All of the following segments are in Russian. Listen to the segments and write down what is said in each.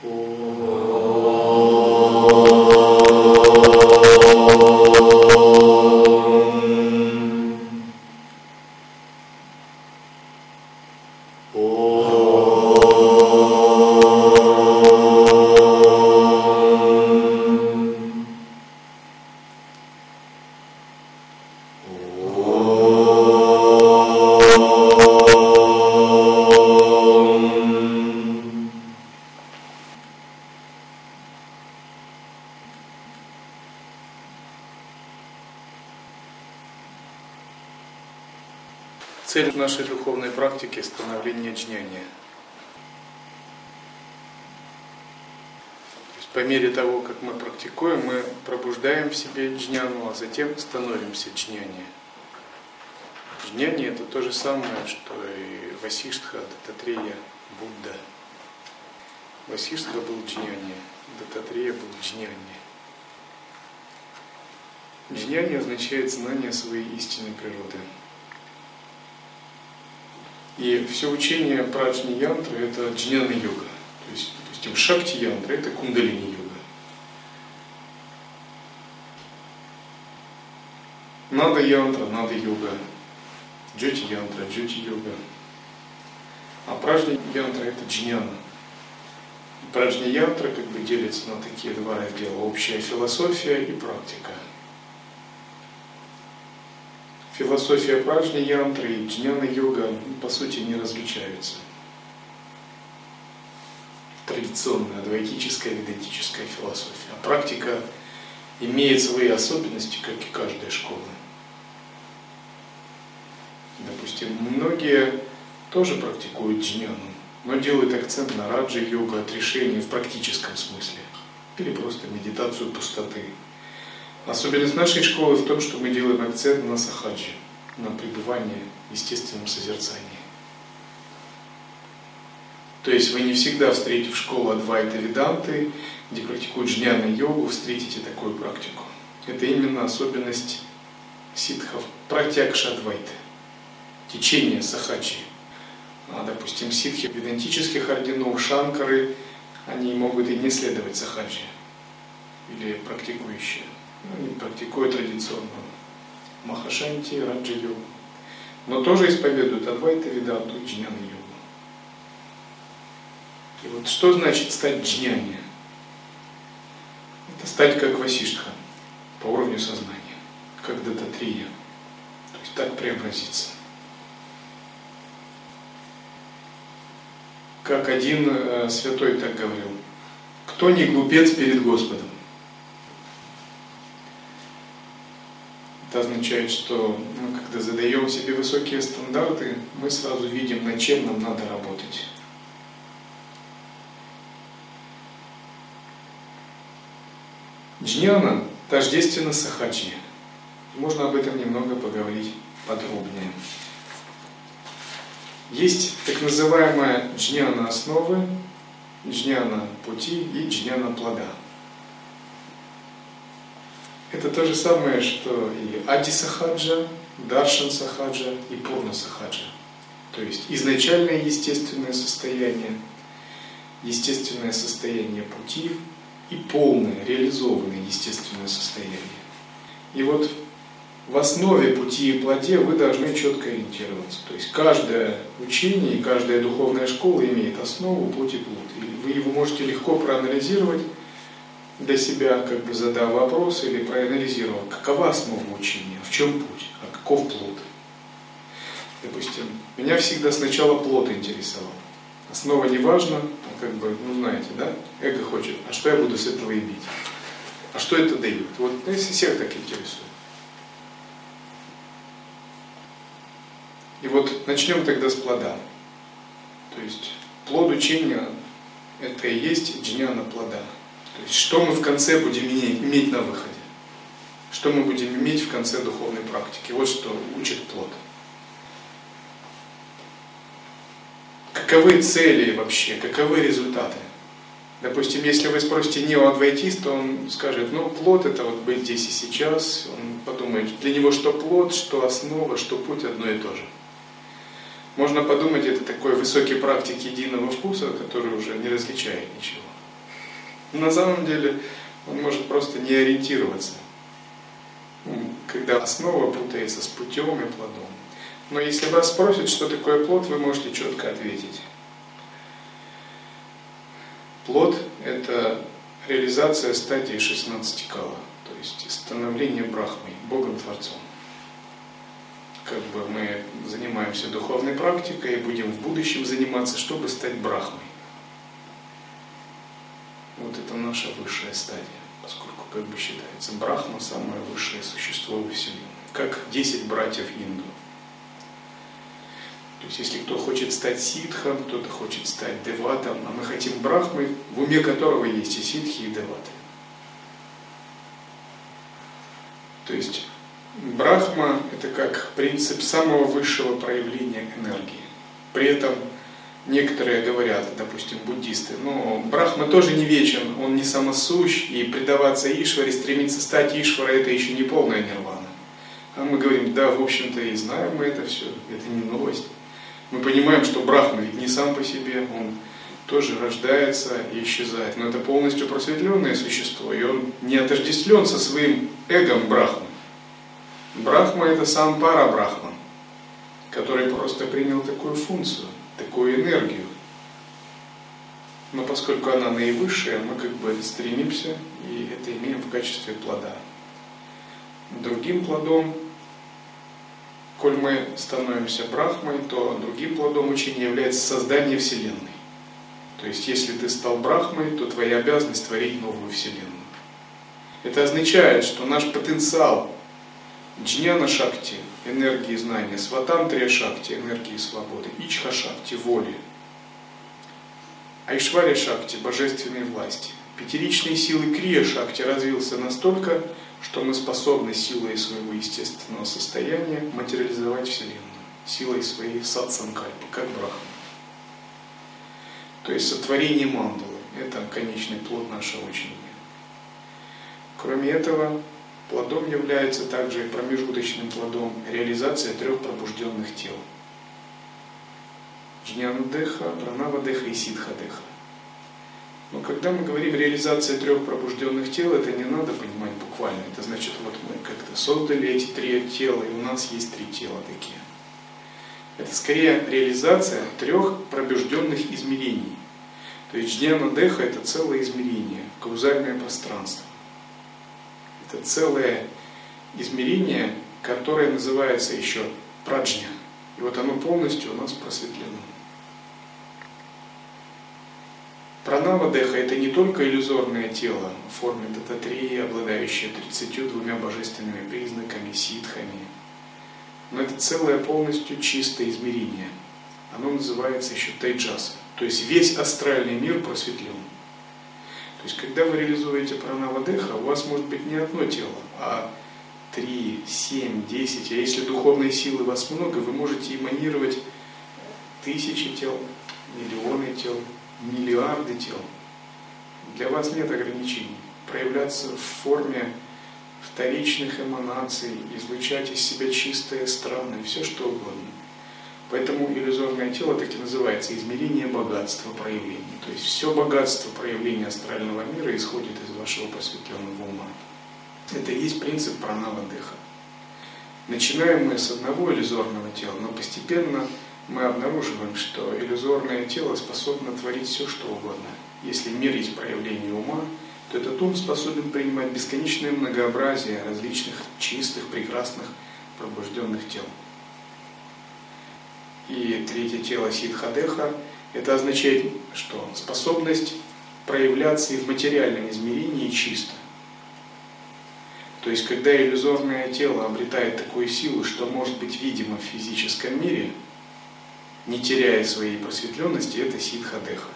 Цель нашей духовной джняния. То есть по мере того, как мы практикуем, мы пробуждаем в себе джняну, а затем становимся джняни. Джняни – это то же самое, что и Васиштха, Дататрея, Будда. Васиштха был джняни, Дататрея был джняни. Джняни означает знание своей истинной природы. И все учение праджни янтры это джняна йога. То есть, допустим, шакти янтра это кундалини йога. Нада янтра, нада йога. Джоти янтра, джоти йога. А праджни янтра это джняна. Праджни янтра как бы делится на такие два раздела. Общая философия и практика философия янтры и джняна йога по сути не различаются. Традиционная адвайтическая ведантическая философия. А практика имеет свои особенности, как и каждая школа. Допустим, многие тоже практикуют джняну, но делают акцент на раджи йогу, отрешение в практическом смысле. Или просто медитацию пустоты. Особенность нашей школы в том, что мы делаем акцент на сахаджи, на пребывании в естественном созерцании. То есть вы не всегда, встретив школу Адвайта Веданты, где практикуют джняна йогу, встретите такую практику. Это именно особенность ситхов пратякша Адвайты, течение сахаджи. А, допустим, ситхи ведантических орденов, шанкары, они могут и не следовать сахаджи, или практикующие ну, не практикуют традиционно Махашанти, Раджа йогу. Но тоже исповедуют Адвайта Веданту и Джняна йогу. И вот что значит стать джняни? Это стать как Васиштха по уровню сознания, как Дататрия. То есть так преобразиться. Как один э, святой так говорил, кто не глупец перед Господом? Означает, что ну, когда задаем себе высокие стандарты, мы сразу видим, над чем нам надо работать. Джняна тождественно сахаджи. Можно об этом немного поговорить подробнее. Есть так называемая джняна основы, джняна пути и джняна плода. Это то же самое, что и Ади Сахаджа, Даршан Сахаджа и Пурна Сахаджа. То есть изначальное естественное состояние, естественное состояние пути и полное, реализованное естественное состояние. И вот в основе пути и плоде вы должны четко ориентироваться. То есть каждое учение и каждая духовная школа имеет основу, путь и плод. И вы его можете легко проанализировать для себя, как бы задав вопрос или проанализировав, какова основа учения, в чем путь, а каков плод. Допустим, меня всегда сначала плод интересовал. Основа не важна, а как бы, ну знаете, да, эго хочет, а что я буду с этого иметь? А что это дает? Вот ну, если всех так интересует. И вот начнем тогда с плода. То есть плод учения это и есть джняна плода. То есть что мы в конце будем иметь на выходе? Что мы будем иметь в конце духовной практики? Вот что учит плод. Каковы цели вообще, каковы результаты? Допустим, если вы спросите неоадвайтиста, он скажет, ну, плод это вот быть здесь и сейчас. Он подумает, для него что плод, что основа, что путь одно и то же. Можно подумать, это такой высокий практик единого вкуса, который уже не различает ничего. На самом деле он может просто не ориентироваться, когда основа путается с путем и плодом. Но если вас спросят, что такое плод, вы можете четко ответить. Плод – это реализация стадии 16 кала, то есть становление Брахмой, Богом-творцом. Как бы мы занимаемся духовной практикой и будем в будущем заниматься, чтобы стать Брахмой. Вот это наша высшая стадия, поскольку, как бы считается, Брахма – самое высшее существо во Вселенной, как 10 братьев Инду – то есть если кто хочет стать ситхом, кто-то хочет стать деватом, а мы хотим брахмы, в уме которого есть и ситхи, и деваты. То есть брахма – это как принцип самого высшего проявления энергии. При этом некоторые говорят, допустим, буддисты, но брахма тоже не вечен, он не самосущ, и предаваться Ишваре, стремиться стать Ишварой – это еще не полная нирвана. А мы говорим, да, в общем-то и знаем мы это все, это не новость. Мы понимаем, что Брахма ведь не сам по себе, он тоже рождается и исчезает. Но это полностью просветленное существо, и он не отождествлен со своим эгом Брахмы. Брахма это сам пара Брахма, который просто принял такую функцию, такую энергию. Но поскольку она наивысшая, мы как бы стремимся и это имеем в качестве плода. Другим плодом Коль мы становимся брахмой, то другим плодом учения является создание Вселенной. То есть, если ты стал брахмой, то твоя обязанность творить новую Вселенную. Это означает, что наш потенциал джняна шакти, энергии знания, сватантрия шакти, энергии свободы, ичха шакти, воли, айшвария шакти, божественной власти, пятеричные силы крия шакти развился настолько, что мы способны силой своего естественного состояния материализовать Вселенную, силой своей сатсанкальпы, как брахма. То есть сотворение мандалы – это конечный плод нашего учения. Кроме этого, плодом является также и промежуточным плодом реализация трех пробужденных тел. Джняна-деха, и Сидха-деха. Но когда мы говорим реализация трех пробужденных тел, это не надо понимать буквально. Это значит, вот мы как-то создали эти три тела, и у нас есть три тела такие. Это скорее реализация трех пробужденных измерений. То есть джняна деха это целое измерение, каузальное пространство. Это целое измерение, которое называется еще праджня. И вот оно полностью у нас просветлено. Пранава Деха – это не только иллюзорное тело в форме дататрии, обладающее 32 божественными признаками, ситхами, но это целое полностью чистое измерение. Оно называется еще тайджаса, то есть весь астральный мир просветлен. То есть, когда вы реализуете пранава Деха, у вас может быть не одно тело, а три, семь, десять. А если духовной силы вас много, вы можете эманировать тысячи тел, миллионы тел, миллиарды тел. Для вас нет ограничений. Проявляться в форме вторичных эманаций, излучать из себя чистое, странное, все что угодно. Поэтому иллюзорное тело так и называется измерение богатства проявлений. То есть все богатство проявления астрального мира исходит из вашего просветленного ума. Это и есть принцип пранава деха. Начинаем мы с одного иллюзорного тела, но постепенно мы обнаруживаем, что иллюзорное тело способно творить все, что угодно. Если мир есть проявление ума, то этот ум способен принимать бесконечное многообразие различных чистых, прекрасных, пробужденных тел. И третье тело Сидхадеха – это означает, что способность проявляться и в материальном измерении чисто. То есть, когда иллюзорное тело обретает такую силу, что может быть видимо в физическом мире – не теряя своей просветленности, это ситха-деха.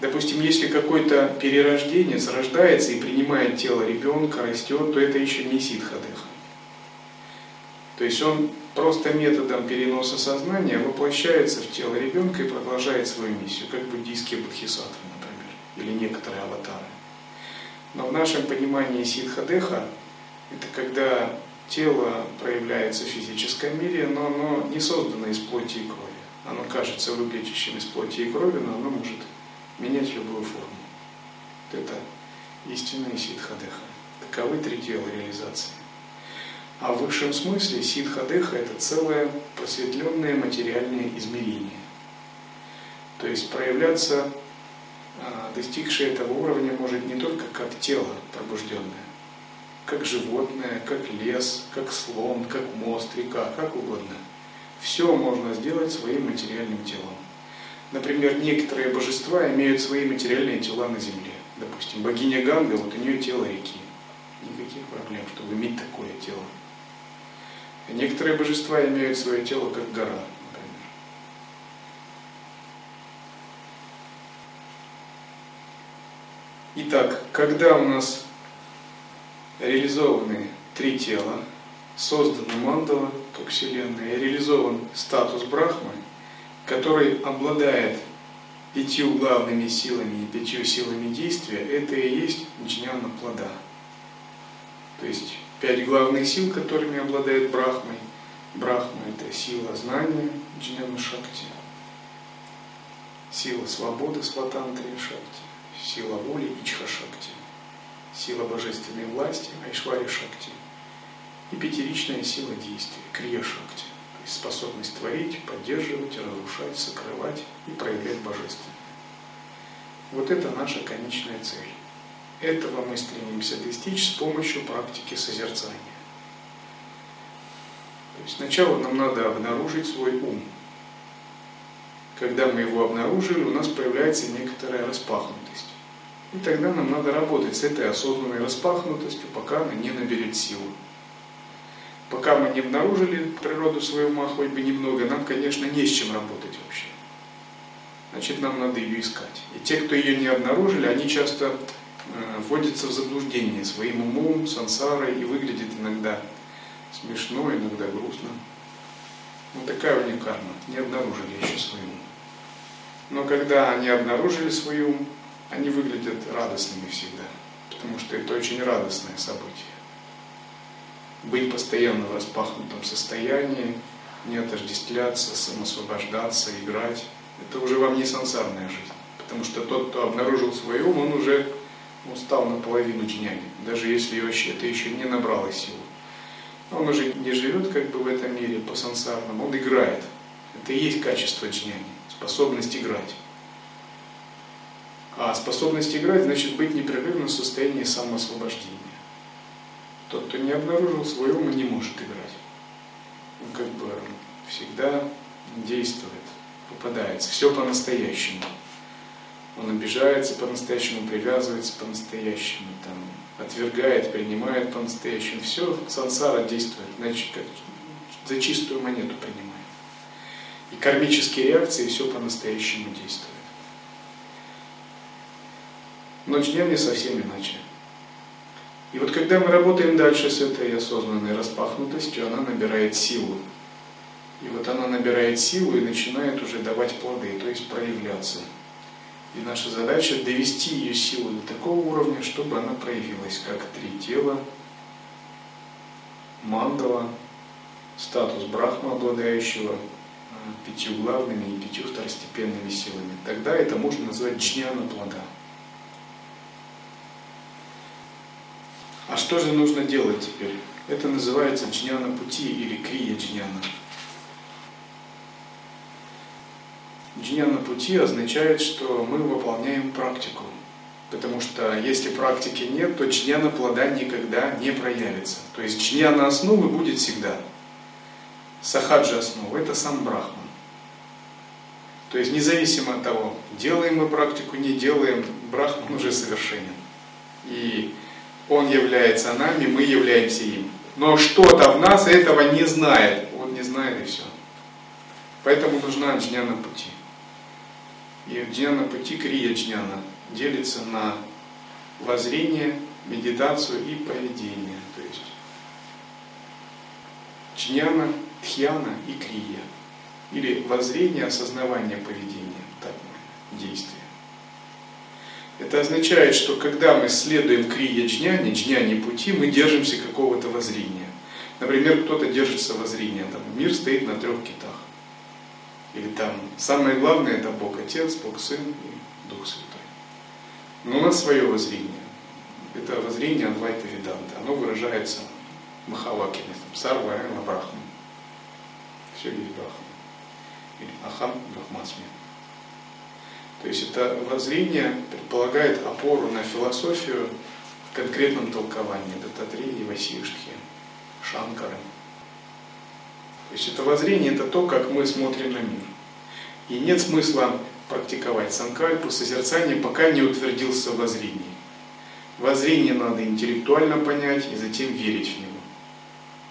Допустим, если какой-то перерожденец рождается и принимает тело ребенка, растет, то это еще не ситха-деха. То есть он просто методом переноса сознания воплощается в тело ребенка и продолжает свою миссию, как буддийские бодхисаттвы, например, или некоторые аватары. Но в нашем понимании ситха-деха это когда тело проявляется в физическом мире, но оно не создано из плоти и крови. Оно кажется выглядящим из плоти и крови, но оно может менять любую форму. Вот это истинная ситхадеха. Таковы три тела реализации. А в высшем смысле ситхадеха – это целое просветленное материальное измерение. То есть проявляться, а, достигшее этого уровня, может не только как тело пробужденное, как животное, как лес, как слон, как мост, река, как угодно. Все можно сделать своим материальным телом. Например, некоторые божества имеют свои материальные тела на земле. Допустим, богиня Ганга, вот у нее тело реки. Никаких проблем, чтобы иметь такое тело. А некоторые божества имеют свое тело как гора, например. Итак, когда у нас реализованы три тела, создана мандала, как Вселенная, и реализован статус Брахмы, который обладает пятью главными силами и пятью силами действия, это и есть джняна плода. То есть пять главных сил, которыми обладает Брахмой. Брахма – это сила знания, джняна шакти, сила свободы, сватантрия шакти, сила воли, ичха шакти, сила божественной власти, айшвари шакти и пятеричная сила действия, крия шакти способность творить, поддерживать, разрушать, сокрывать и проявлять божественное. Вот это наша конечная цель. Этого мы стремимся достичь с помощью практики созерцания. То есть сначала нам надо обнаружить свой ум. Когда мы его обнаружили, у нас появляется некоторая распахнутость. И тогда нам надо работать с этой осознанной распахнутостью, пока она не наберет силу. Пока мы не обнаружили природу своего ума хоть бы немного, нам, конечно, не с чем работать вообще. Значит, нам надо ее искать. И те, кто ее не обнаружили, они часто э, вводятся в заблуждение своим умом, сансарой, и выглядит иногда смешно, иногда грустно. Вот такая у них карма. Не обнаружили еще свой ум. Но когда они обнаружили свой ум, они выглядят радостными всегда. Потому что это очень радостное событие быть постоянно в распахнутом состоянии, не отождествляться, самосвобождаться, играть. Это уже вам не сансарная жизнь. Потому что тот, кто обнаружил свой ум, он уже устал наполовину джняни, даже если это еще не набрало силу. Он уже не живет как бы в этом мире по сансарному, он играет. Это и есть качество джняни, способность играть. А способность играть значит быть непрерывно в состоянии самоосвобождения. Тот, кто не обнаружил свой ум, не может играть. Он как бы всегда действует, попадается. Все по-настоящему. Он обижается по-настоящему, привязывается по-настоящему, там, отвергает, принимает по-настоящему. Все сансара действует, значит, как за чистую монету принимает. И кармические реакции все по-настоящему действуют. Но джняни совсем иначе. И вот когда мы работаем дальше с этой осознанной распахнутостью, она набирает силу. И вот она набирает силу и начинает уже давать плоды, то есть проявляться. И наша задача довести ее силу до такого уровня, чтобы она проявилась как три тела, мандала, статус брахма, обладающего э, пятью главными и пятью второстепенными силами. Тогда это можно назвать джняна плода. А что же нужно делать теперь? Это называется джняна пути или крия джняна. Джняна пути означает, что мы выполняем практику. Потому что если практики нет, то джняна плода никогда не проявится. То есть джняна основы будет всегда. Сахаджа основа – это сам Брахман. То есть независимо от того, делаем мы практику, не делаем, Брахман уже совершенен. И он является нами, мы являемся им. Но что-то в нас этого не знает. Он не знает и все. Поэтому нужна джняна пути. И джняна пути, крия джняна, делится на воззрение, медитацию и поведение. То есть джняна, тхьяна и крия. Или воззрение, осознавание поведения. Так, действие. Это означает, что когда мы следуем крия джняни, джняни пути, мы держимся какого-то воззрения. Например, кто-то держится воззрения, там, мир стоит на трех китах. Или там, самое главное, это Бог Отец, Бог Сын и Дух Святой. Но у нас свое воззрение. Это воззрение Адвайта Веданта. Оно выражается Махавакине, Сарва Брахма. Все есть Брахма. Или Ахам Брахмасми. То есть это воззрение предполагает опору на философию в конкретном толковании Дататрии, Васиштхи, Шанкары. То есть это воззрение, это то, как мы смотрим на мир. И нет смысла практиковать санкальпу, созерцание, пока не утвердился в воззрении. Воззрение надо интеллектуально понять и затем верить в него.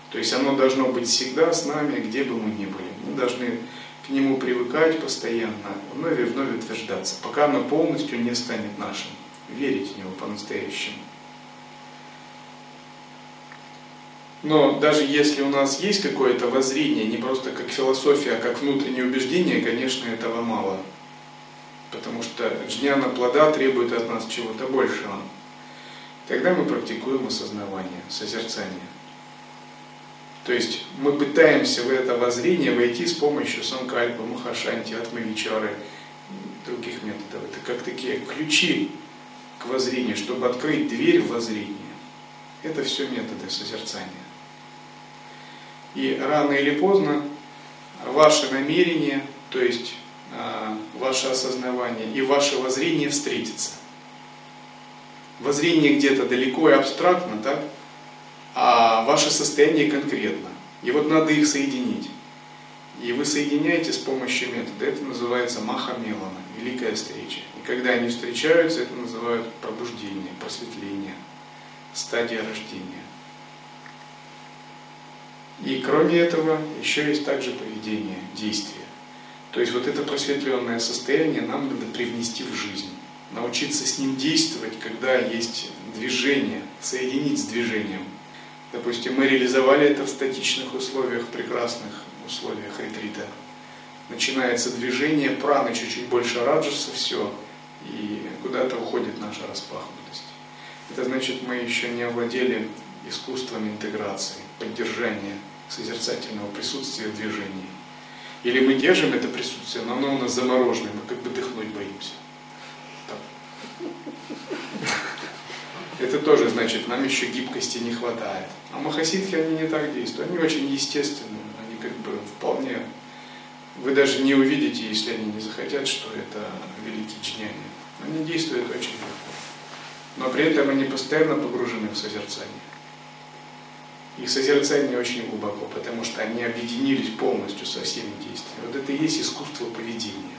То есть оно должно быть всегда с нами, где бы мы ни были. Мы должны к нему привыкать постоянно, вновь и вновь утверждаться, пока оно полностью не станет нашим. Верить в него по-настоящему. Но даже если у нас есть какое-то воззрение, не просто как философия, а как внутреннее убеждение, конечно, этого мало. Потому что джняна плода требует от нас чего-то большего. Тогда мы практикуем осознавание, созерцание. То есть мы пытаемся в это воззрение войти с помощью санкальпа, махашанти, атмавичары других методов. Это как такие ключи к воззрению, чтобы открыть дверь в воззрение. Это все методы созерцания. И рано или поздно ваше намерение, то есть э, ваше осознавание и ваше воззрение встретятся. Воззрение где-то далеко и абстрактно, так? А ваше состояние конкретно. И вот надо их соединить. И вы соединяете с помощью метода. Это называется махамелана, великая встреча. И когда они встречаются, это называют пробуждение, просветление, стадия рождения. И кроме этого, еще есть также поведение, действие. То есть вот это просветленное состояние нам надо привнести в жизнь, научиться с ним действовать, когда есть движение, соединить с движением. Допустим, мы реализовали это в статичных условиях, прекрасных условиях ретрита. Начинается движение, праны чуть-чуть больше раджаса, все, и куда-то уходит наша распахнутость. Это значит, мы еще не овладели искусством интеграции, поддержания созерцательного присутствия в движении. Или мы держим это присутствие, но оно у нас замороженное, мы как бы дыхнуть боимся. Так. Это тоже значит, нам еще гибкости не хватает. А махасидхи, они не так действуют. Они очень естественные, они как бы вполне... Вы даже не увидите, если они не захотят, что это великие джняни. Они действуют очень легко. Но при этом они постоянно погружены в созерцание. Их созерцание очень глубоко, потому что они объединились полностью со всеми действиями. Вот это и есть искусство поведения.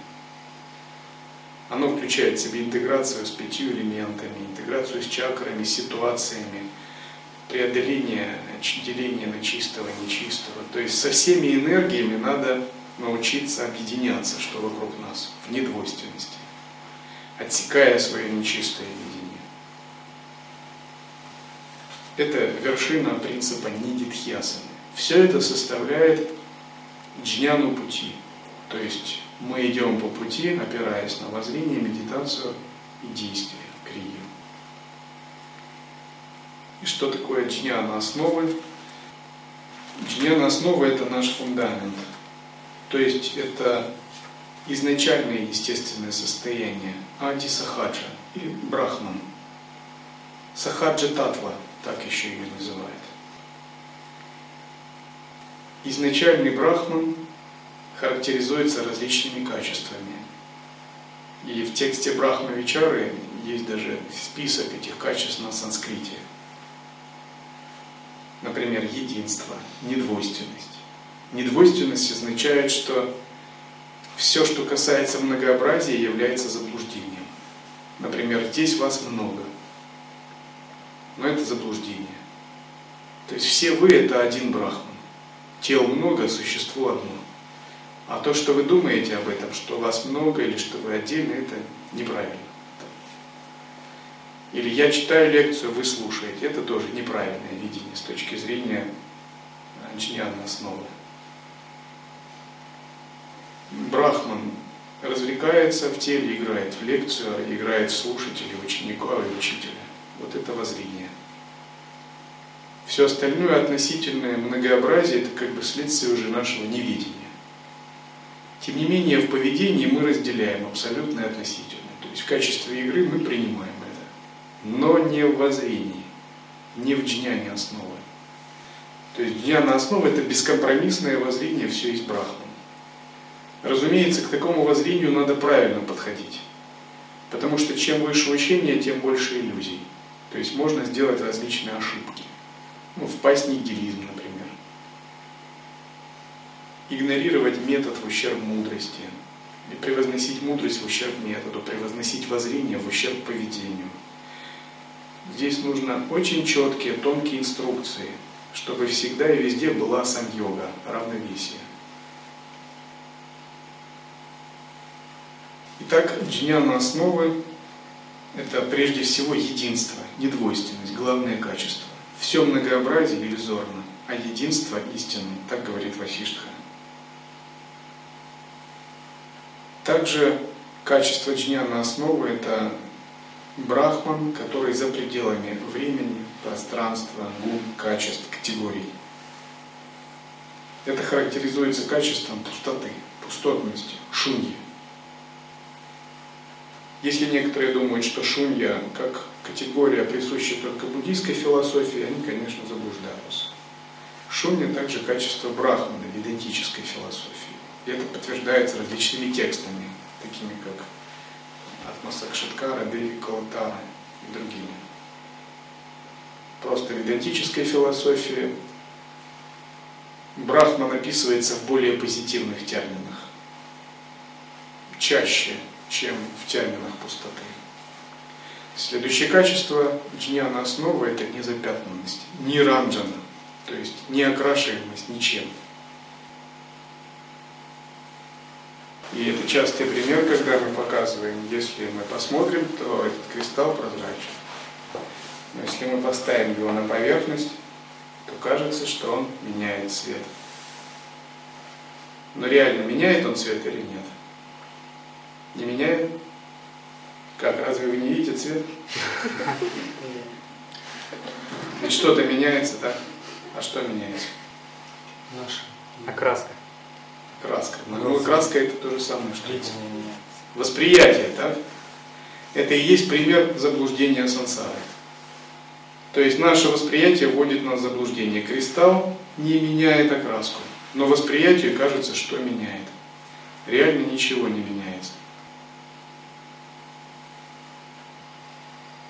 Оно включает в себе интеграцию с пятью элементами, интеграцию с чакрами, ситуациями, преодоление деления на чистого и нечистого. То есть со всеми энергиями надо научиться объединяться, что вокруг нас, в недвойственности, отсекая свое нечистое видение. Это вершина принципа нидитхьясаны. Все это составляет джняну пути. То есть мы идем по пути, опираясь на воззрение, медитацию и действие, крию. И что такое джняна основы? Джняна основы – это наш фундамент. То есть это изначальное естественное состояние Ади Сахаджа или Брахман. Сахаджа Татва – так еще ее называют. Изначальный брахман характеризуется различными качествами. И в тексте Брахма Вичары есть даже список этих качеств на санскрите. Например, единство, недвойственность. Недвойственность означает, что все, что касается многообразия, является заблуждением. Например, здесь вас много. Но это заблуждение. То есть все вы это один брахман. Тел много, существо одно. А то, что вы думаете об этом, что вас много или что вы отдельно, это неправильно. Или я читаю лекцию, вы слушаете. Это тоже неправильное видение с точки зрения джняна основы. Брахман развлекается в теле, играет в лекцию, играет в слушателя, ученика и учителя. Вот это воззрение. Все остальное относительное многообразие – это как бы следствие уже нашего невидения. Тем не менее, в поведении мы разделяем абсолютно и относительно. То есть в качестве игры мы принимаем это. но не в воззрении, не в джняне основы. То есть джняна основа – это бескомпромиссное воззрение, все есть брахман. Разумеется, к такому воззрению надо правильно подходить. Потому что чем выше учение, тем больше иллюзий. То есть можно сделать различные ошибки. Ну, впасть в нигилизм. Игнорировать метод в ущерб мудрости. И превозносить мудрость в ущерб методу, превозносить воззрение в ущерб поведению. Здесь нужно очень четкие, тонкие инструкции, чтобы всегда и везде была сам-йога, равновесие. Итак, джняна основы – это прежде всего единство, недвойственность, главное качество. Все многообразие иллюзорно, а единство истинно, так говорит Васиштха. Также качество джняна основы – это брахман, который за пределами времени, пространства, гун, качеств, категорий. Это характеризуется качеством пустоты, пустотности, шуньи. Если некоторые думают, что шунья как категория присуща только буддийской философии, они, конечно, заблуждаются. Шунья также качество брахмана, ведантической философии. И это подтверждается различными текстами, такими как Атмасакшиткара, Деви Калатара и другими. Просто в идентической философии Брахман описывается в более позитивных терминах, чаще, чем в терминах пустоты. Следующее качество джняна основы – это незапятнанность, не ранджана, то есть неокрашиваемость ничем. И это частый пример, когда мы показываем, если мы посмотрим, то этот кристалл прозрачен. Но если мы поставим его на поверхность, то кажется, что он меняет цвет. Но реально меняет он цвет или нет? Не меняет? Как, разве вы не видите цвет? Ведь что-то меняется, так? А что меняется? Наша окраска краска. Но краска это то же самое, что восприятие, так? Это и есть пример заблуждения сансары. То есть наше восприятие вводит нас в заблуждение. Кристалл не меняет окраску, но восприятию кажется, что меняет. Реально ничего не меняется.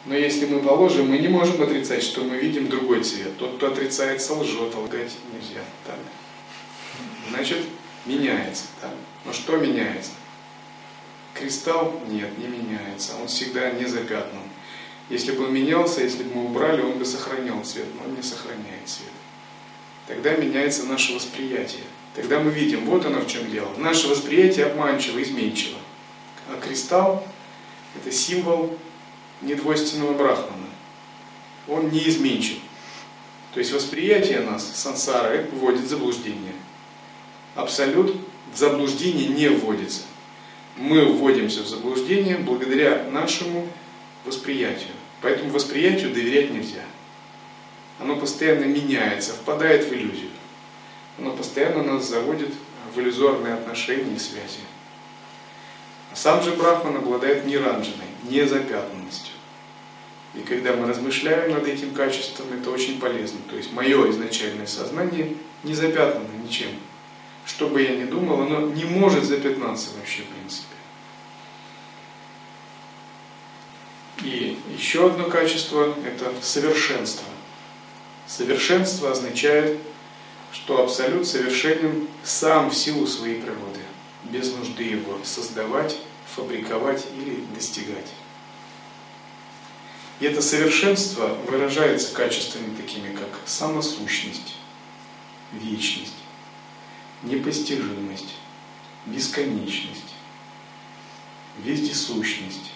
Но если мы положим, мы не можем отрицать, что мы видим другой цвет. Тот, кто отрицает, солжет, лгать нельзя. Так? Значит, меняется. Да? Но что меняется? Кристалл нет, не меняется. Он всегда не запятнан. Если бы он менялся, если бы мы убрали, он бы сохранял цвет, но он не сохраняет цвет. Тогда меняется наше восприятие. Тогда мы видим, вот оно в чем дело. Наше восприятие обманчиво, изменчиво. А кристалл – это символ недвойственного брахмана. Он неизменчив. То есть восприятие нас, сансара, вводит в заблуждение абсолют в заблуждение не вводится. Мы вводимся в заблуждение благодаря нашему восприятию. Поэтому восприятию доверять нельзя. Оно постоянно меняется, впадает в иллюзию. Оно постоянно нас заводит в иллюзорные отношения и связи. А сам же Брахман обладает неранженной, незапятнанностью. И когда мы размышляем над этим качеством, это очень полезно. То есть мое изначальное сознание не запятнано ничем что бы я ни думал, оно не может запятнаться вообще в принципе. И еще одно качество – это совершенство. Совершенство означает, что Абсолют совершенен сам в силу своей природы, без нужды его создавать, фабриковать или достигать. И это совершенство выражается качествами такими, как самосущность, вечность, непостижимость, бесконечность, вездесущность,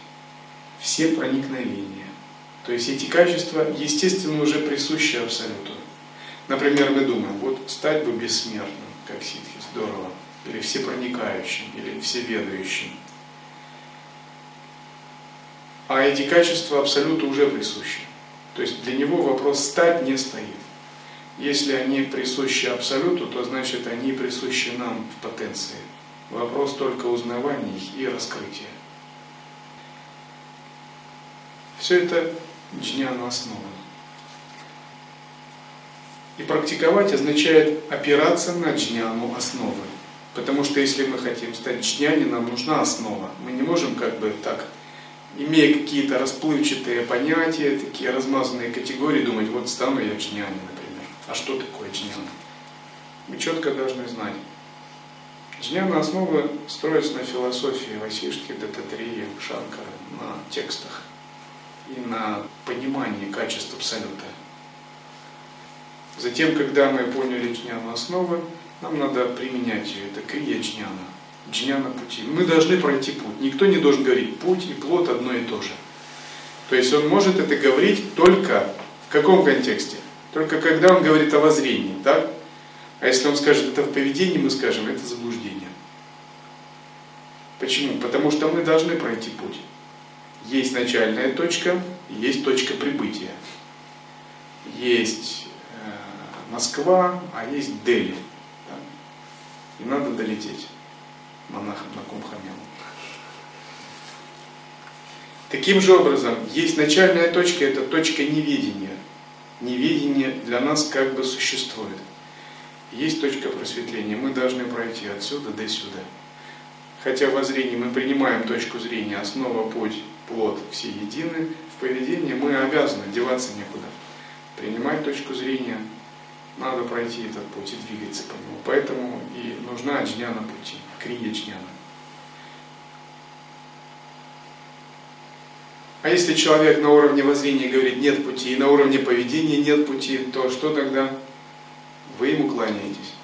все проникновения. То есть эти качества, естественно, уже присущи Абсолюту. Например, мы думаем, вот стать бы бессмертным, как ситхи, здорово, или всепроникающим, или всеведающим. А эти качества Абсолюту уже присущи. То есть для него вопрос стать не стоит. Если они присущи Абсолюту, то значит они присущи нам в потенции. Вопрос только узнавания их и раскрытия. Все это джняну основы. И практиковать означает опираться на джняну основы. Потому что если мы хотим стать джняни, нам нужна основа. Мы не можем как бы так, имея какие-то расплывчатые понятия, такие размазанные категории, думать, вот стану я джняни. А что такое джняна? Мы четко должны знать. Джняна основы строится на философии Васишки, Дататрии, Шанкара, на текстах и на понимании качеств Абсолюта. Затем, когда мы поняли джняну основы, нам надо применять ее. Это крия джняна. Джняна пути. Мы должны пройти путь. Никто не должен говорить, путь и плод одно и то же. То есть он может это говорить только в каком контексте? Только когда он говорит о воззрении, так? А если он скажет это в поведении, мы скажем, это заблуждение. Почему? Потому что мы должны пройти путь. Есть начальная точка, есть точка прибытия. Есть Москва, а есть Дели. Да? И надо долететь монахом на Кумхамелу. Таким же образом, есть начальная точка, это точка неведения. Неведение для нас как бы существует. Есть точка просветления, мы должны пройти отсюда до сюда. Хотя во зрении мы принимаем точку зрения, основа, путь, плод, все едины, в поведении мы обязаны, деваться некуда. Принимать точку зрения, надо пройти этот путь и двигаться по нему. Поэтому и нужна джняна пути, крия джняна. А если человек на уровне воззрения говорит нет пути, и на уровне поведения нет пути, то что тогда? Вы ему кланяетесь.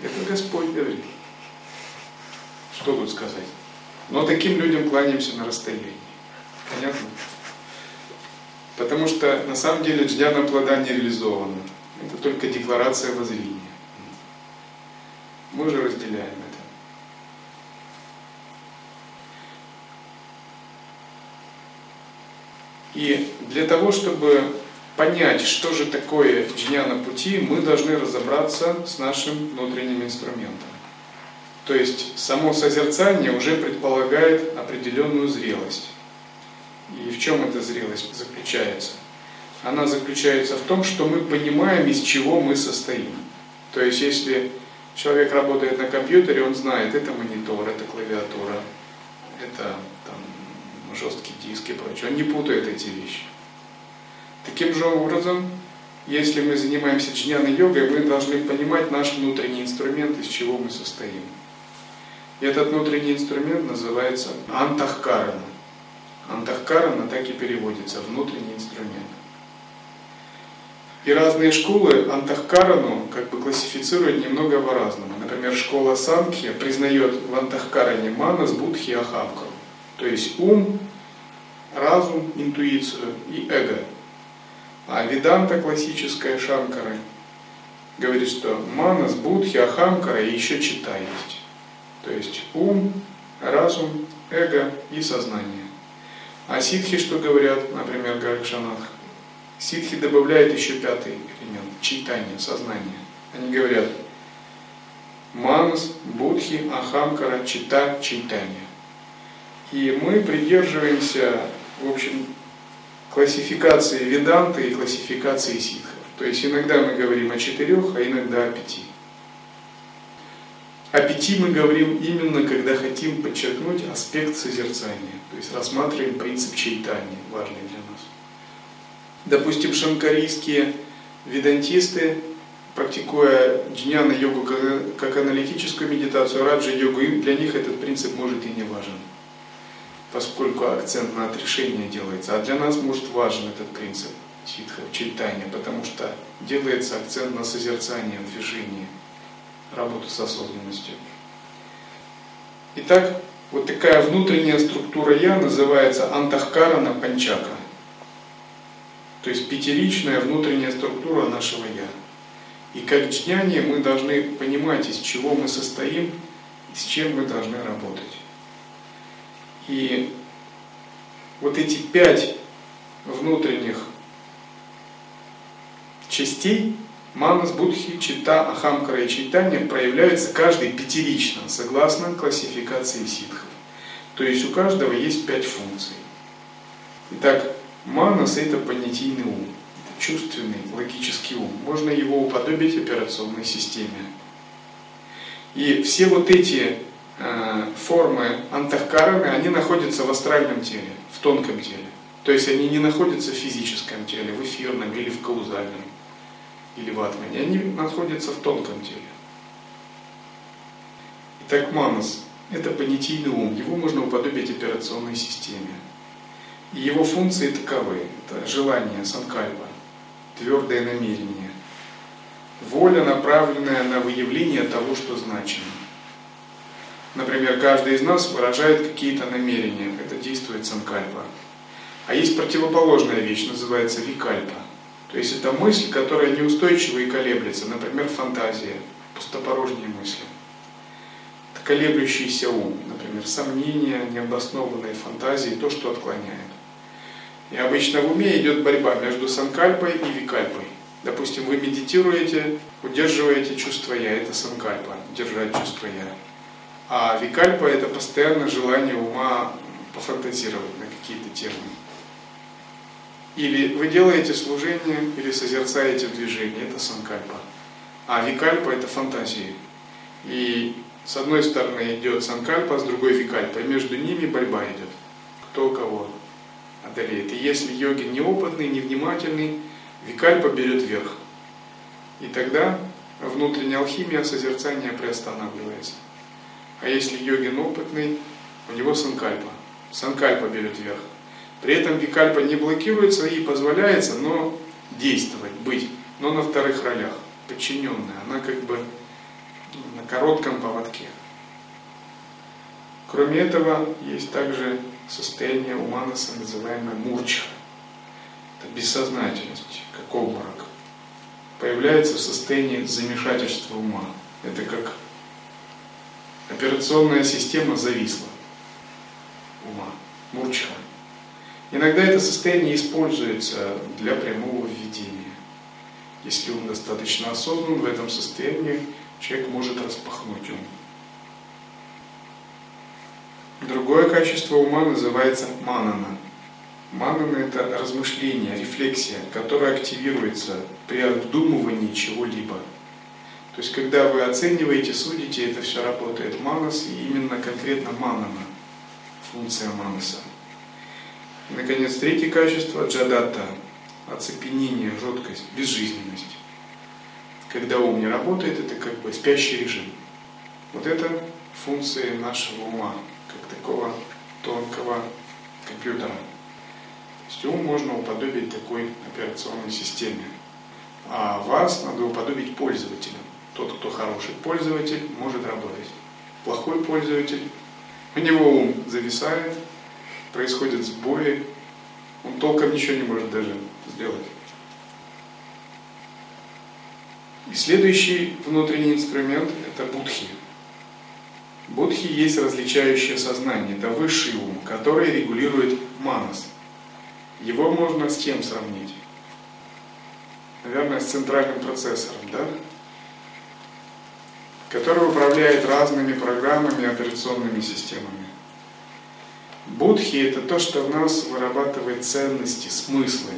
Это Господь говорит. Что тут сказать? Но таким людям кланяемся на расстоянии. Понятно? Потому что на самом деле джняна плода не реализована. Это только декларация воззрения. Мы же разделяем это. И для того, чтобы понять, что же такое джняна пути, мы должны разобраться с нашим внутренним инструментом. То есть само созерцание уже предполагает определенную зрелость. И в чем эта зрелость заключается? она заключается в том, что мы понимаем, из чего мы состоим. То есть, если человек работает на компьютере, он знает, это монитор, это клавиатура, это жесткий диск и прочее. Он не путает эти вещи. Таким же образом, если мы занимаемся джняной йогой, мы должны понимать наш внутренний инструмент, из чего мы состоим. И этот внутренний инструмент называется антахкарана. Антахкарана так и переводится, внутренний инструмент. И разные школы Антахкарану как бы классифицируют немного по-разному. Например, школа Санкхи признает в Антахкаране манас, будхи, ахамкару. То есть ум, разум, интуицию и эго. А Веданта классическая Шанкара говорит, что манас, будхи, ахамкара и еще чита есть. То есть ум, разум, эго и сознание. А ситхи что говорят, например, Гаракшанатха? Ситхи добавляют еще пятый элемент – читание, сознание. Они говорят Манас, Будхи, Ахамкара, Чита, Чайтанья. И мы придерживаемся, в общем, классификации веданты и классификации ситхов. То есть иногда мы говорим о четырех, а иногда о пяти. О пяти мы говорим именно, когда хотим подчеркнуть аспект созерцания, то есть рассматриваем принцип чайтани, важный для нас. Допустим, шанкарийские ведантисты, практикуя джняна йогу как аналитическую медитацию, раджа йогу, для них этот принцип может и не важен, поскольку акцент на отрешение делается. А для нас может важен этот принцип ситха, читания, потому что делается акцент на созерцание, движение, работу с осознанностью. Итак, вот такая внутренняя структура я называется антахкарана панчака. То есть пятеричная внутренняя структура нашего «я». И как джняне мы должны понимать, из чего мы состоим, с чем мы должны работать. И вот эти пять внутренних частей Манас, Будхи, Чита, Ахамкара и Чайтанья проявляются каждый пятерично, согласно классификации ситхов. То есть у каждого есть пять функций. Итак, Манас – это понятийный ум, это чувственный, логический ум. Можно его уподобить операционной системе. И все вот эти формы антахкарами, они находятся в астральном теле, в тонком теле. То есть они не находятся в физическом теле, в эфирном или в каузальном, или в атмане. Они находятся в тонком теле. Итак, манас – это понятийный ум. Его можно уподобить операционной системе. И его функции таковы. Это желание, санкальпа, твердое намерение. Воля, направленная на выявление того, что значимо. Например, каждый из нас выражает какие-то намерения. Это действует санкальпа. А есть противоположная вещь, называется викальпа. То есть это мысль, которая неустойчива и колеблется. Например, фантазия, пустопорожние мысли. Это колеблющийся ум, например, сомнения, необоснованные фантазии, то, что отклоняет. И обычно в уме идет борьба между санкальпой и викальпой. Допустим, вы медитируете, удерживаете чувство «я», это санкальпа, держать чувство «я». А викальпа – это постоянно желание ума пофантазировать на какие-то темы. Или вы делаете служение, или созерцаете в движении, это санкальпа. А викальпа – это фантазии. И с одной стороны идет санкальпа, с другой викальпа, и между ними борьба идет. Кто кого одолеет. И если йогин неопытный, невнимательный, викальпа берет верх. И тогда внутренняя алхимия созерцания приостанавливается. А если йогин опытный, у него санкальпа. Санкальпа берет верх. При этом викальпа не блокируется и позволяется, но действовать, быть, но на вторых ролях, подчиненная. Она как бы на коротком поводке. Кроме этого, есть также состояние уманаса, называемое мурча. Это бессознательность, как обморок. Появляется в состоянии замешательства ума. Это как операционная система зависла ума, мурча. Иногда это состояние используется для прямого введения. Если ум достаточно осознан, в этом состоянии человек может распахнуть ум. Другое качество ума называется манана. Манана – это размышление, рефлексия, которая активируется при обдумывании чего-либо. То есть, когда вы оцениваете, судите, это все работает манас, и именно конкретно манана, функция манаса. И, наконец, третье качество – джадата – оцепенение, жесткость, безжизненность. Когда ум не работает, это как бы спящий режим. Вот это функции нашего ума как такого тонкого компьютера. То есть ум можно уподобить такой операционной системе. А вас надо уподобить пользователям. Тот, кто хороший пользователь, может работать. Плохой пользователь, у него ум зависает, происходят сбои, он толком ничего не может даже сделать. И следующий внутренний инструмент – это будхи. Будхи есть различающее сознание, это высший ум, который регулирует манас. Его можно с чем сравнить? Наверное, с центральным процессором, да? Который управляет разными программами, операционными системами. Будхи – это то, что в нас вырабатывает ценности, смыслы.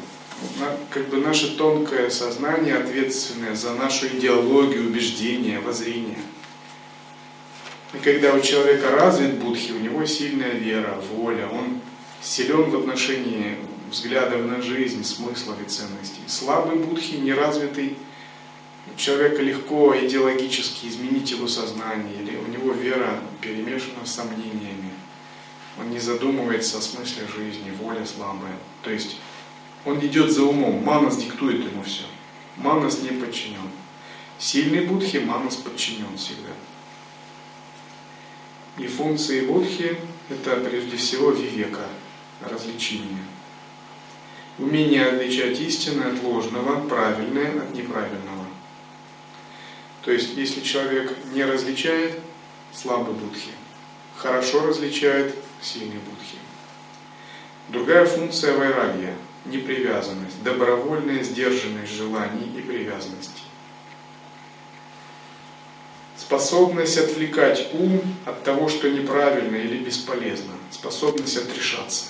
Как бы наше тонкое сознание, ответственное за нашу идеологию, убеждения, воззрения – и когда у человека развит будхи, у него сильная вера, воля, он силен в отношении взглядов на жизнь, смыслов и ценностей. Слабый будхи, неразвитый, человека легко идеологически изменить его сознание, или у него вера перемешана с сомнениями. Он не задумывается о смысле жизни, воля слабая. То есть он идет за умом, манас диктует ему все. Манас не подчинен. Сильный будхи, манас подчинен всегда. И функции будхи – это прежде всего вивека, развлечение. Умение отличать истинное от ложного, правильное от неправильного. То есть, если человек не различает, слабый будхи. Хорошо различает, сильный будхи. Другая функция вайрагия – непривязанность, добровольная сдержанность желаний и привязанностей способность отвлекать ум от того, что неправильно или бесполезно, способность отрешаться.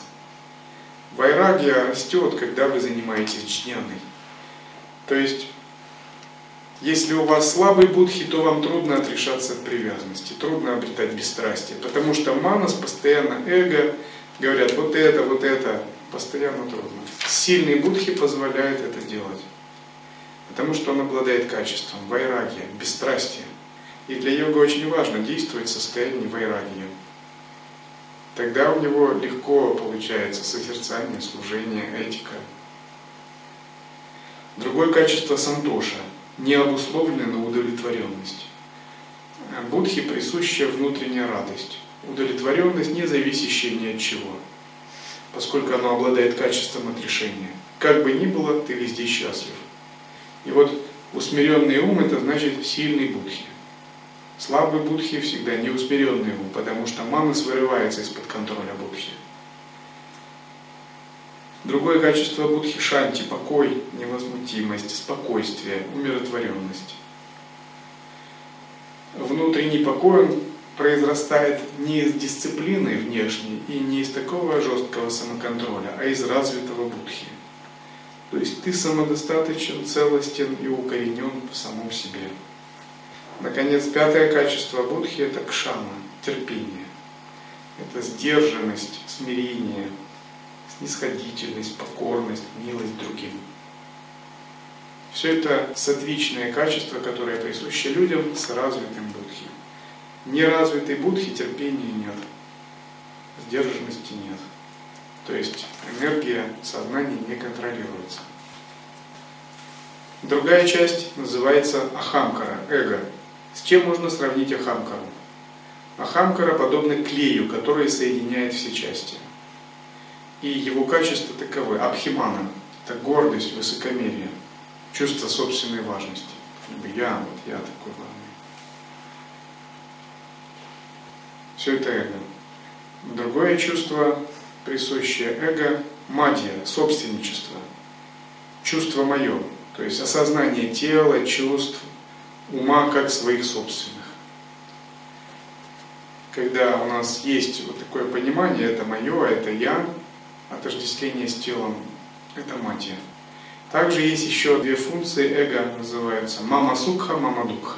Вайрагия растет, когда вы занимаетесь джняной. То есть, если у вас слабый будхи, то вам трудно отрешаться от привязанности, трудно обретать бесстрастие, потому что манас, постоянно эго, говорят, вот это, вот это, постоянно трудно. Сильный будхи позволяет это делать, потому что он обладает качеством вайрагия, бесстрастия. И для йога очень важно действовать в состоянии вайрагия. Тогда у него легко получается созерцание, служение, этика. Другое качество сантоша – необусловленная удовлетворенность. Будхи присуща внутренняя радость, удовлетворенность, не зависящая ни от чего, поскольку оно обладает качеством отрешения. Как бы ни было, ты везде счастлив. И вот усмиренный ум – это значит сильный будхи. Слабый будхи всегда неусмиренный ум, потому что манас вырывается из-под контроля будхи. Другое качество будхи шанти – покой, невозмутимость, спокойствие, умиротворенность. Внутренний покой произрастает не из дисциплины внешней и не из такого жесткого самоконтроля, а из развитого будхи. То есть ты самодостаточен, целостен и укоренен в самом себе. Наконец, пятое качество будхи – это кшама, терпение. Это сдержанность, смирение, снисходительность, покорность, милость другим. Все это сатвичные качества, которые присущи людям с развитым будхи. Неразвитый будхи терпения нет, сдержанности нет. То есть энергия сознания не контролируется. Другая часть называется ахамкара, эго. С чем можно сравнить ахамкару? Ахамкара подобна клею, который соединяет все части. И его качества таковы. Абхимана – это гордость, высокомерие, чувство собственной важности. Я, вот я такой главный. Все это эго. Другое чувство, присущее эго – мадья, собственничество. Чувство мое, то есть осознание тела, чувств, ума как своих собственных. Когда у нас есть вот такое понимание, это мое, это я, отождествление с телом, это матья. Также есть еще две функции эго, называются мама сукха, мама дукха.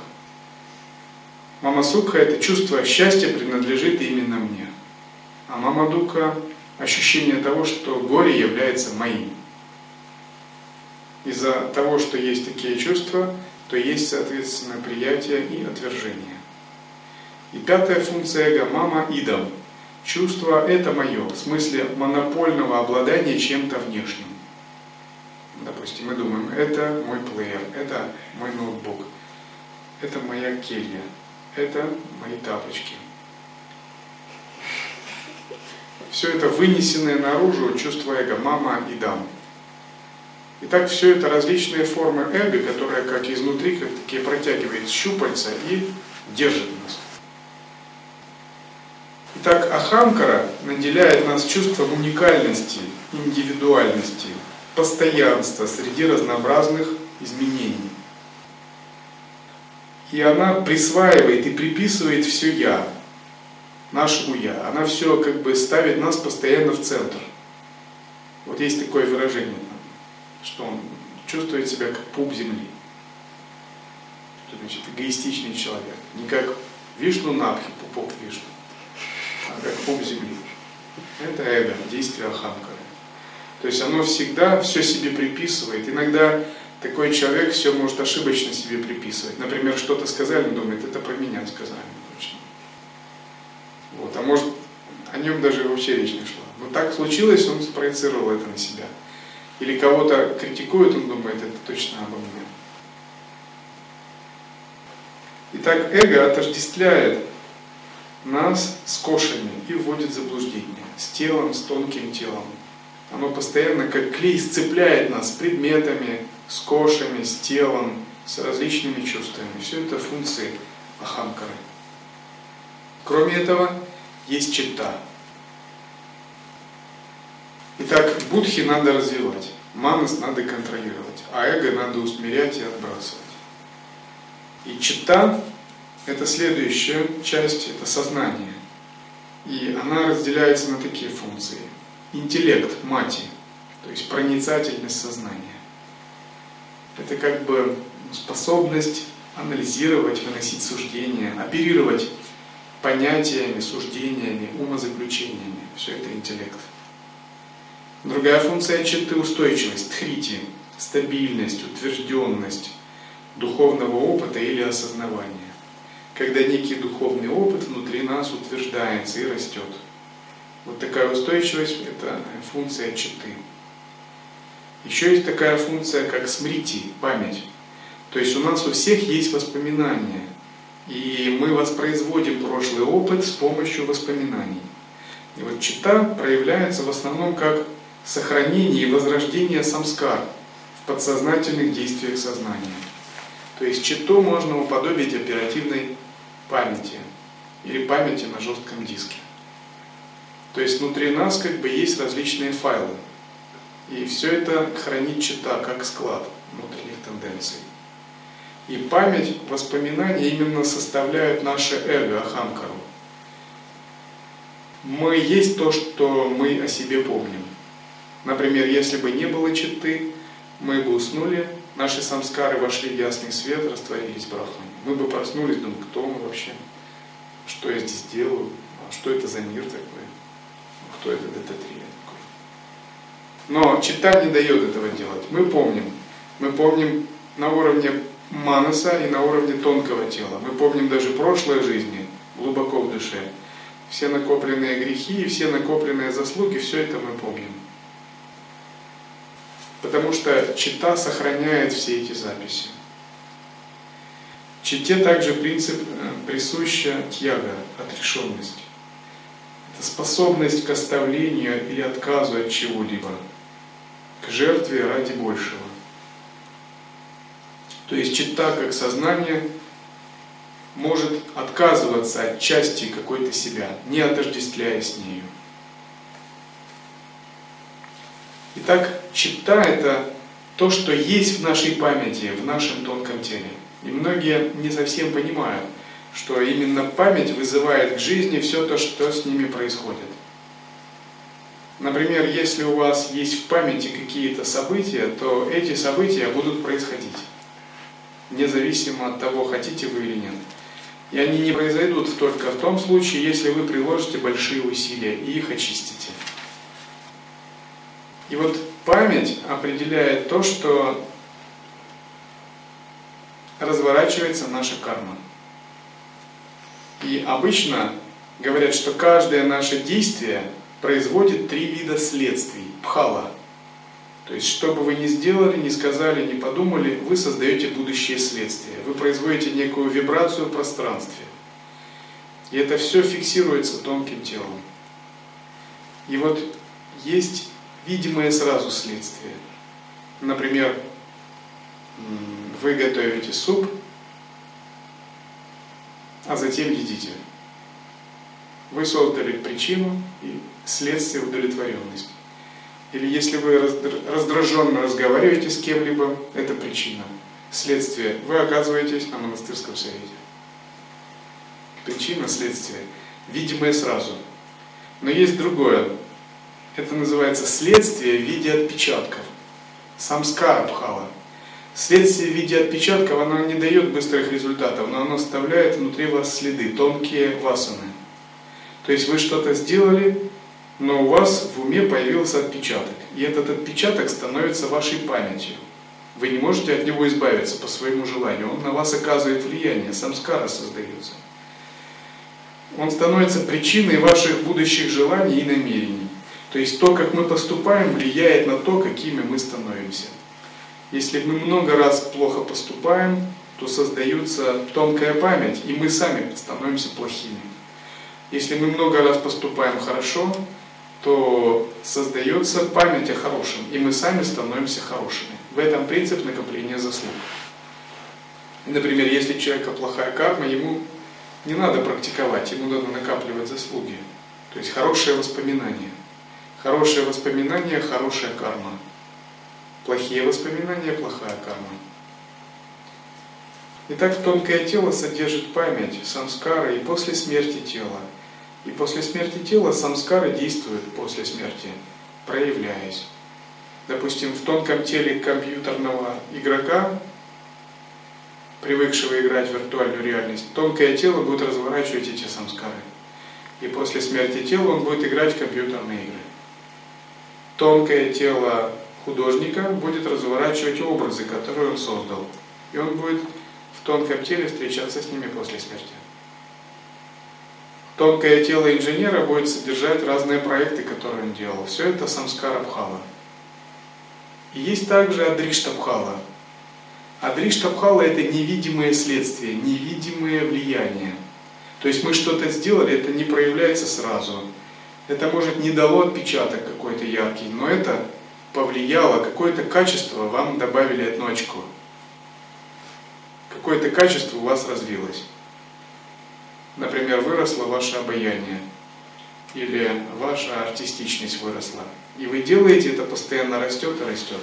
Мама сукха – это чувство счастья принадлежит именно мне. А мама духа – ощущение того, что горе является моим. Из-за того, что есть такие чувства, то есть, соответственно, приятие и отвержение. И пятая функция эго – мама идам. Чувство – это мое, в смысле монопольного обладания чем-то внешним. Допустим, мы думаем, это мой плеер, это мой ноутбук, это моя келья, это мои тапочки. Все это вынесенное наружу чувство эго, мама и дам. Итак, все это различные формы эго, которые как изнутри, как такие протягивает щупальца и держит нас. Итак, Ахамкара наделяет нас чувством уникальности, индивидуальности, постоянства среди разнообразных изменений. И она присваивает и приписывает все «я», нашему «я». Она все как бы ставит нас постоянно в центр. Вот есть такое выражение – что он чувствует себя как пуп земли. Что значит эгоистичный человек. Не как Вишну Напхи, пупок Вишну, как пуп земли. Это эго, действие Ахамкары. То есть оно всегда все себе приписывает. Иногда такой человек все может ошибочно себе приписывать. Например, что-то сказали, он думает, это про меня сказали. Точно. Вот. А может, о нем даже вообще речь не шла. Но так случилось, он спроецировал это на себя или кого-то критикует, он думает, это точно обо мне. Итак, эго отождествляет нас с кошами и вводит в заблуждение, с телом, с тонким телом. Оно постоянно как клей сцепляет нас с предметами, с кошами, с телом, с различными чувствами. Все это функции ахамкары. Кроме этого, есть чита, Итак, будхи надо развивать, манас надо контролировать, а эго надо усмирять и отбрасывать. И чита – это следующая часть, это сознание. И она разделяется на такие функции. интеллект мати, то есть проницательность сознания. Это как бы способность анализировать, выносить суждения, оперировать понятиями, суждениями, умозаключениями. Все это интеллект. Другая функция читы – устойчивость, тхрити, стабильность, утвержденность духовного опыта или осознавания. Когда некий духовный опыт внутри нас утверждается и растет. Вот такая устойчивость – это функция читы. Еще есть такая функция, как смрити, память. То есть у нас у всех есть воспоминания, и мы воспроизводим прошлый опыт с помощью воспоминаний. И вот чита проявляется в основном как сохранение и возрождение самскар в подсознательных действиях сознания. То есть читу можно уподобить оперативной памяти или памяти на жестком диске. То есть внутри нас как бы есть различные файлы. И все это хранит чита как склад внутренних тенденций. И память, воспоминания именно составляют наше эго, ахамкару. Мы есть то, что мы о себе помним. Например, если бы не было читы, мы бы уснули, наши самскары вошли в ясный свет, растворились в брахмане. Мы бы проснулись, думали, кто мы вообще, что я здесь делаю, а что это за мир такой, кто это Дататрия такой. Но чита не дает этого делать. Мы помним. Мы помним на уровне манаса и на уровне тонкого тела. Мы помним даже прошлые жизни глубоко в душе. Все накопленные грехи и все накопленные заслуги, все это мы помним. Потому что чита сохраняет все эти записи. Чите также принцип э, присуща тьяга, отрешенность. Это способность к оставлению или отказу от чего-либо, к жертве ради большего. То есть чита как сознание может отказываться от части какой-то себя, не отождествляя с нею. Итак, чита – это то, что есть в нашей памяти, в нашем тонком теле. И многие не совсем понимают, что именно память вызывает к жизни все то, что с ними происходит. Например, если у вас есть в памяти какие-то события, то эти события будут происходить независимо от того, хотите вы или нет. И они не произойдут только в том случае, если вы приложите большие усилия и их очистите. И вот память определяет то, что разворачивается наша карма. И обычно говорят, что каждое наше действие производит три вида следствий. Пхала – то есть, что бы вы ни сделали, ни сказали, ни подумали, вы создаете будущее следствие. Вы производите некую вибрацию в пространстве. И это все фиксируется тонким телом. И вот есть видимое сразу следствие. Например, вы готовите суп, а затем едите. Вы создали причину и следствие удовлетворенности. Или если вы раздраженно разговариваете с кем-либо, это причина. Следствие. Вы оказываетесь на монастырском совете. Причина, следствие. Видимое сразу. Но есть другое. Это называется следствие в виде отпечатков. Самскара пхала. Следствие в виде отпечатков, оно не дает быстрых результатов, но оно оставляет внутри вас следы, тонкие васаны. То есть вы что-то сделали, но у вас в уме появился отпечаток. И этот отпечаток становится вашей памятью. Вы не можете от него избавиться по своему желанию. Он на вас оказывает влияние, самскара создается. Он становится причиной ваших будущих желаний и намерений. То есть то, как мы поступаем, влияет на то, какими мы становимся. Если мы много раз плохо поступаем, то создается тонкая память, и мы сами становимся плохими. Если мы много раз поступаем хорошо, то создается память о хорошем, и мы сами становимся хорошими. В этом принцип накопления заслуг. Например, если у человека плохая карма, ему не надо практиковать, ему надо накапливать заслуги. То есть хорошее воспоминание. Хорошее воспоминание – хорошая карма. Плохие воспоминания – плохая карма. Итак, тонкое тело содержит память, самскары и после смерти тела – и после смерти тела самскары действуют после смерти. проявляясь. Допустим, в тонком теле компьютерного игрока, привыкшего играть в виртуальную реальность, тонкое тело будет разворачивать эти самскары. И после смерти тела он будет играть в компьютерные игры. Тонкое тело художника будет разворачивать образы, которые он создал. И он будет в тонком теле встречаться с ними после смерти. Тонкое тело инженера будет содержать разные проекты, которые он делал. Все это самскара бхава. И есть также адриштабхала. Адриштабхала – это невидимые следствия, невидимые влияния. То есть мы что-то сделали, это не проявляется сразу. Это, может, не дало отпечаток какой-то яркий, но это повлияло, какое-то качество вам добавили одну очко. Какое-то качество у вас развилось. Например, выросло ваше обаяние или ваша артистичность выросла. И вы делаете это, постоянно растет и растет.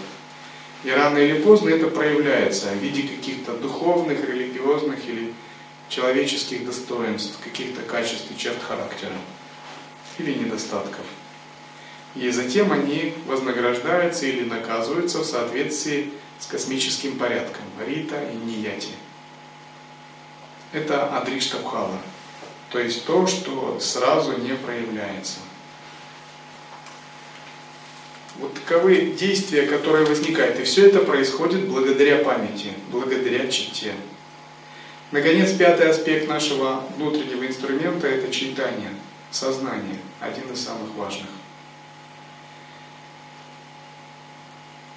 И рано или поздно это проявляется в виде каких-то духовных, религиозных или человеческих достоинств, каких-то качеств и черт характера или недостатков. И затем они вознаграждаются или наказываются в соответствии с космическим порядком Рита и Нияти. Это Адриштабхала. То есть то, что сразу не проявляется. Вот таковы действия, которые возникают. И все это происходит благодаря памяти, благодаря чите. Наконец, пятый аспект нашего внутреннего инструмента – это читание, сознание, один из самых важных.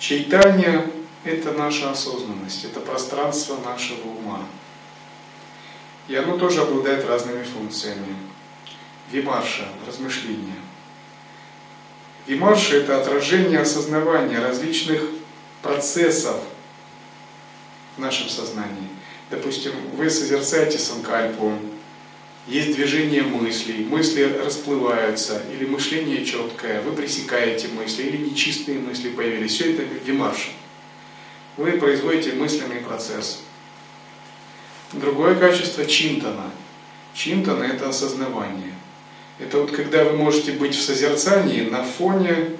Чайтание – это наша осознанность, это пространство нашего ума. И оно тоже обладает разными функциями. Вимарша – размышление. Вимарша – это отражение осознавания различных процессов в нашем сознании. Допустим, вы созерцаете санкальпу, есть движение мыслей, мысли расплываются, или мышление четкое, вы пресекаете мысли, или нечистые мысли появились. Все это вимарша. Вы производите мысленный процесс. Другое качество чинтана. Чинтана – это осознавание. Это вот когда вы можете быть в созерцании на фоне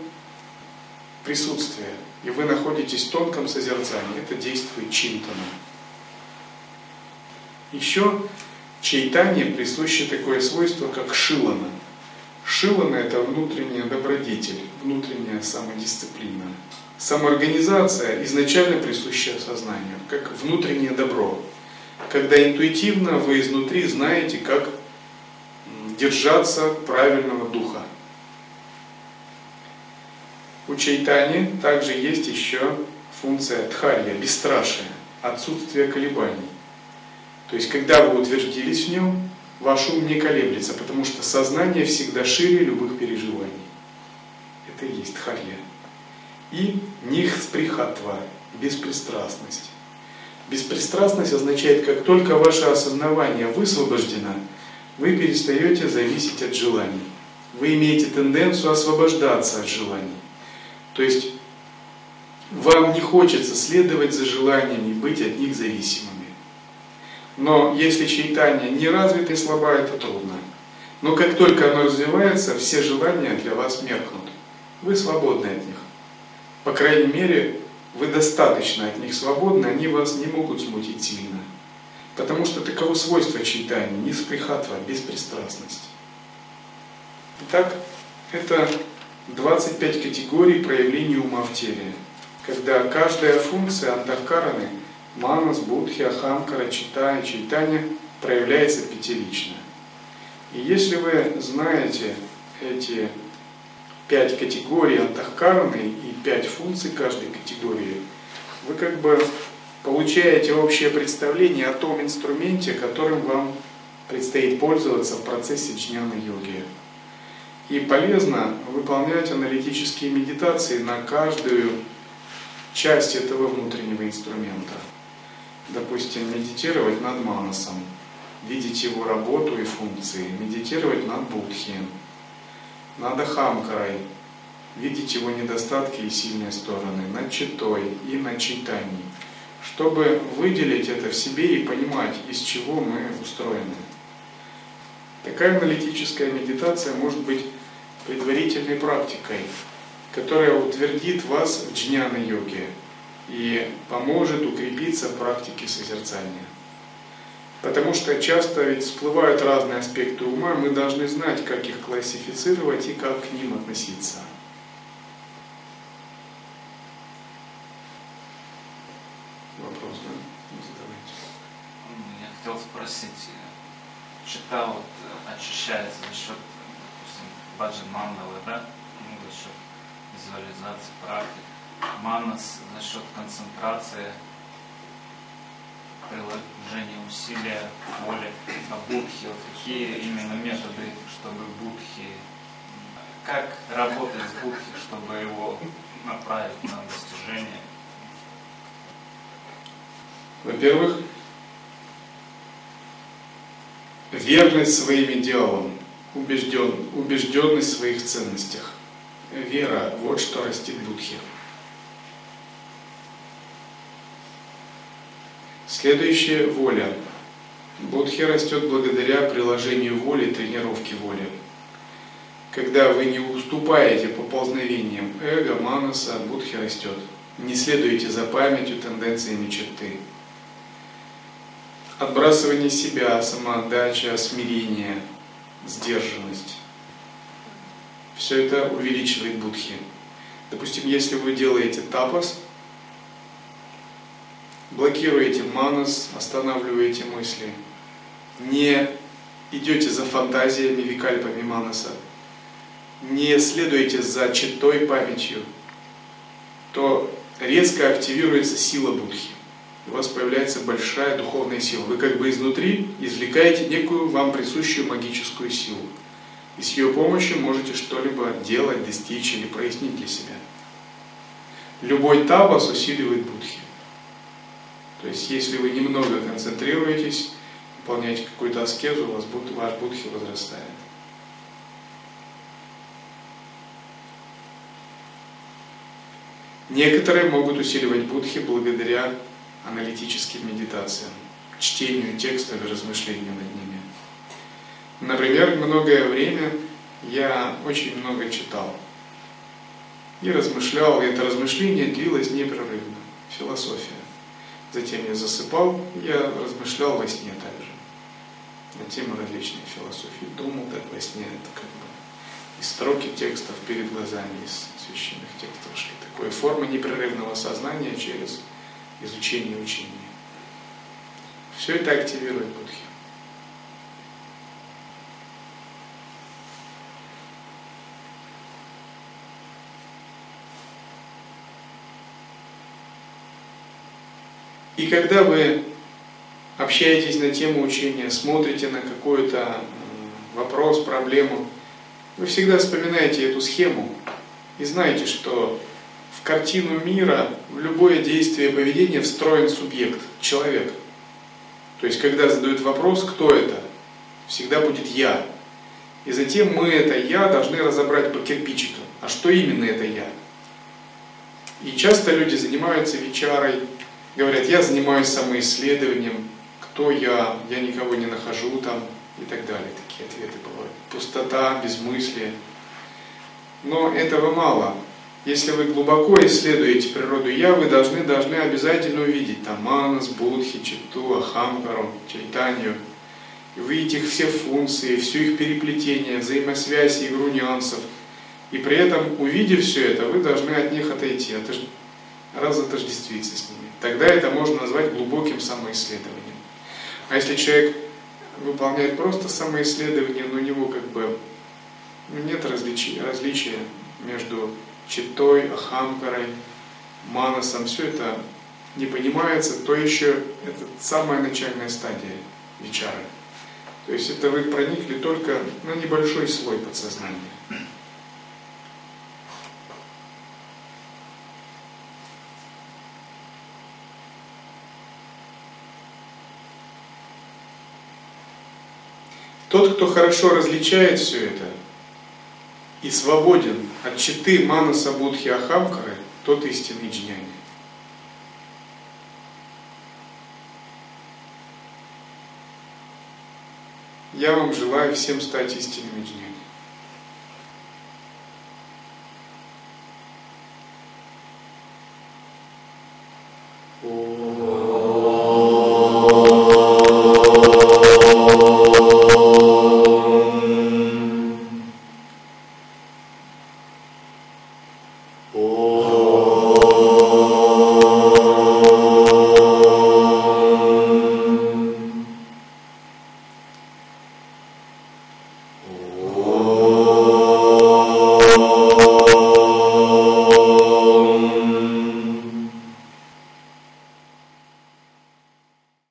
присутствия, и вы находитесь в тонком созерцании. Это действует чинтана. Еще чайтане присуще такое свойство, как шилана. Шилана – это внутренняя добродетель, внутренняя самодисциплина. Самоорганизация изначально присуща сознанию, как внутреннее добро. Когда интуитивно вы изнутри знаете, как держаться правильного духа. У чайтани также есть еще функция дхарья, бесстрашие, отсутствие колебаний. То есть, когда вы утвердились в нем, ваш ум не колеблется, потому что сознание всегда шире любых переживаний. Это и есть дхарья. И нихсприхатва, беспристрастность. Беспристрастность означает, как только ваше осознавание высвобождено, вы перестаете зависеть от желаний. Вы имеете тенденцию освобождаться от желаний. То есть вам не хочется следовать за желаниями и быть от них зависимыми. Но если чайтание не развито и слаба, это трудно. Но как только оно развивается, все желания для вас меркнут. Вы свободны от них. По крайней мере, вы достаточно от них свободны, они вас не могут смутить сильно. Потому что таково свойство читания, не сприхатва, беспристрастность. Итак, это 25 категорий проявлений ума в теле, когда каждая функция антахкараны, манас, будхи, ахамкара, чита и чайтanya проявляется пятилично. И если вы знаете эти пять категорий антахкараны и пять функций каждой категории, вы как бы получаете общее представление о том инструменте, которым вам предстоит пользоваться в процессе джняны йоги. И полезно выполнять аналитические медитации на каждую часть этого внутреннего инструмента. Допустим, медитировать над манасом, видеть его работу и функции, медитировать над будхи, над ахамкарой, видеть его недостатки и сильные стороны, над читой и над читанием чтобы выделить это в себе и понимать, из чего мы устроены. Такая аналитическая медитация может быть предварительной практикой, которая утвердит вас в джняна-йоге и поможет укрепиться в практике созерцания. Потому что часто ведь всплывают разные аспекты ума, мы должны знать, как их классифицировать и как к ним относиться. Вопрос, да? Задавайте. Я хотел спросить, читал, вот, очищается за счет, допустим, баджан мандалы, да? Ну, за счет визуализации практик. Манас за счет концентрации, приложения усилия, воли, а будхи, вот какие именно методы, чтобы будхи, как работать с будхи, чтобы его направить на достижение? Во-первых, верность своим идеалам, убежден, убежденность в своих ценностях. Вера – вот что растит Будхи. Следующее – воля. Будхи растет благодаря приложению воли, тренировке воли. Когда вы не уступаете поползновениям эго, манаса, будхи растет. Не следуете за памятью, тенденциями черты. Отбрасывание себя, самоотдача, смирение, сдержанность. Все это увеличивает будхи. Допустим, если вы делаете тапас, блокируете манас, останавливаете мысли, не идете за фантазиями, викальпами манаса, не следуете за читой памятью, то резко активируется сила будхи. У вас появляется большая духовная сила. Вы как бы изнутри извлекаете некую вам присущую магическую силу. И с ее помощью можете что-либо делать, достичь или прояснить для себя. Любой тапас усиливает будхи. То есть, если вы немного концентрируетесь, выполняете какую-то аскезу, у вас ваш будхи возрастает. Некоторые могут усиливать будхи благодаря аналитическим медитациям, чтению текстов и размышлению над ними. Например, многое время я очень много читал и размышлял, и это размышление длилось непрерывно, философия. Затем я засыпал, я размышлял во сне также на темы различной философии, думал так во сне, это как бы и строки текстов перед глазами из священных текстов шли. Такой форма непрерывного сознания через изучение учения. Все это активирует Будхи. И когда вы общаетесь на тему учения, смотрите на какой-то вопрос, проблему, вы всегда вспоминаете эту схему и знаете, что в картину мира, в любое действие и поведение встроен субъект, человек. То есть, когда задают вопрос, кто это, всегда будет «я». И затем мы это «я» должны разобрать по кирпичикам. А что именно это «я»? И часто люди занимаются вечарой, говорят, я занимаюсь самоисследованием, кто я, я никого не нахожу там и так далее. Такие ответы бывают. Пустота, безмыслие. Но этого мало. Если вы глубоко исследуете природу Я, вы должны, должны обязательно увидеть там Манас, Будхи, Читу, Ахамкару, Чайтанью. И увидеть их все функции, всю их переплетение, взаимосвязь, игру нюансов. И при этом, увидев все это, вы должны от них отойти. Разотождествиться с ними. Тогда это можно назвать глубоким самоисследованием. А если человек выполняет просто самоисследование, но у него как бы нет различия, различия между читой, ахамкарой, манасом, все это не понимается, то еще это самая начальная стадия вечара. То есть это вы проникли только на небольшой слой подсознания. Тот, кто хорошо различает все это и свободен от читы Манаса Будхи Ахамкары, тот истинный джняни. Я вам желаю всем стать истинными джняни.